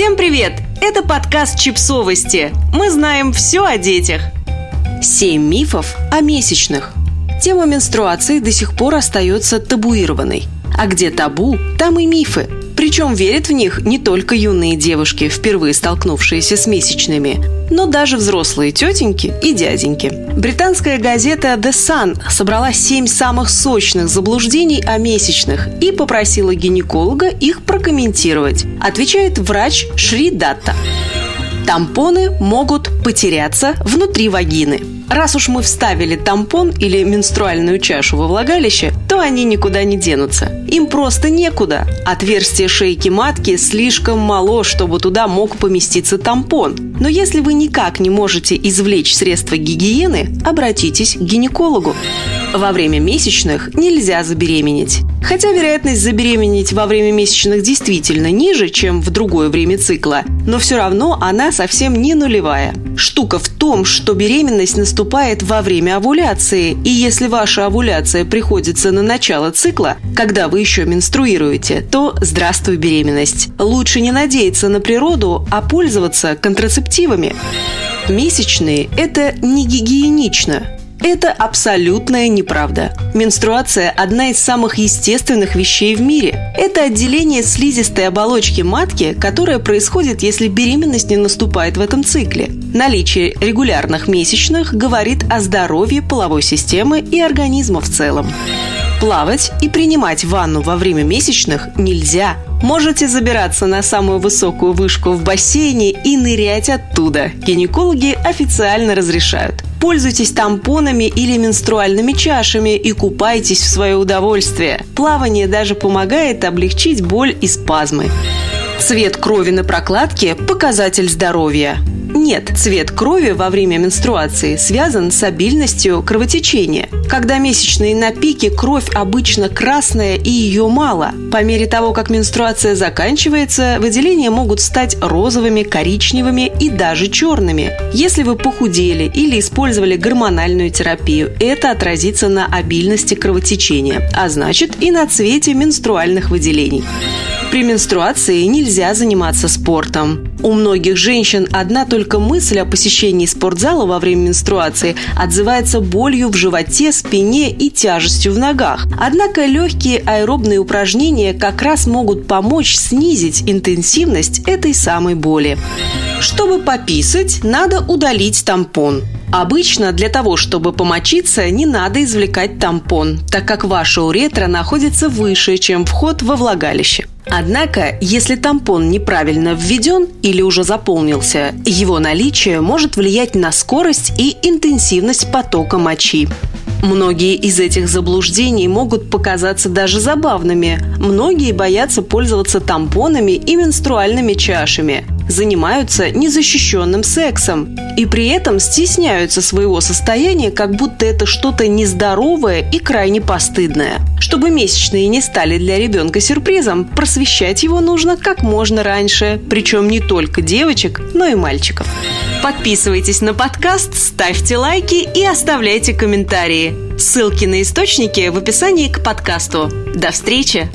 Всем привет! Это подкаст «Чипсовости». Мы знаем все о детях. Семь мифов о месячных. Тема менструации до сих пор остается табуированной. А где табу, там и мифы – причем верят в них не только юные девушки, впервые столкнувшиеся с месячными, но даже взрослые тетеньки и дяденьки. Британская газета The Sun собрала семь самых сочных заблуждений о месячных и попросила гинеколога их прокомментировать. Отвечает врач Шри Датта. Тампоны могут потеряться внутри вагины. Раз уж мы вставили тампон или менструальную чашу во влагалище, то они никуда не денутся. Им просто некуда. Отверстие шейки матки слишком мало, чтобы туда мог поместиться тампон. Но если вы никак не можете извлечь средства гигиены, обратитесь к гинекологу. Во время месячных нельзя забеременеть. Хотя вероятность забеременеть во время месячных действительно ниже, чем в другое время цикла, но все равно она совсем не нулевая. Штука в том, что беременность наступает во время овуляции, и если ваша овуляция приходится на начало цикла, когда вы еще менструируете, то здравствуй беременность. Лучше не надеяться на природу, а пользоваться контрацептивами. Месячные – это не гигиенично. Это абсолютная неправда. Менструация – одна из самых естественных вещей в мире. Это отделение слизистой оболочки матки, которое происходит, если беременность не наступает в этом цикле. Наличие регулярных месячных говорит о здоровье половой системы и организма в целом. Плавать и принимать ванну во время месячных нельзя. Можете забираться на самую высокую вышку в бассейне и нырять оттуда. Гинекологи официально разрешают. Пользуйтесь тампонами или менструальными чашами и купайтесь в свое удовольствие. Плавание даже помогает облегчить боль и спазмы. Цвет крови на прокладке – показатель здоровья. Нет, цвет крови во время менструации связан с обильностью кровотечения. Когда месячные на пике, кровь обычно красная и ее мало. По мере того, как менструация заканчивается, выделения могут стать розовыми, коричневыми и даже черными. Если вы похудели или использовали гормональную терапию, это отразится на обильности кровотечения, а значит и на цвете менструальных выделений. При менструации нельзя заниматься спортом. У многих женщин одна только мысль о посещении спортзала во время менструации отзывается болью в животе, спине и тяжестью в ногах. Однако легкие аэробные упражнения как раз могут помочь снизить интенсивность этой самой боли. Чтобы пописать, надо удалить тампон. Обычно для того, чтобы помочиться, не надо извлекать тампон, так как ваша уретра находится выше, чем вход во влагалище. Однако, если тампон неправильно введен или уже заполнился, его наличие может влиять на скорость и интенсивность потока мочи. Многие из этих заблуждений могут показаться даже забавными. Многие боятся пользоваться тампонами и менструальными чашами занимаются незащищенным сексом и при этом стесняются своего состояния, как будто это что-то нездоровое и крайне постыдное. Чтобы месячные не стали для ребенка сюрпризом, просвещать его нужно как можно раньше, причем не только девочек, но и мальчиков. Подписывайтесь на подкаст, ставьте лайки и оставляйте комментарии. Ссылки на источники в описании к подкасту. До встречи!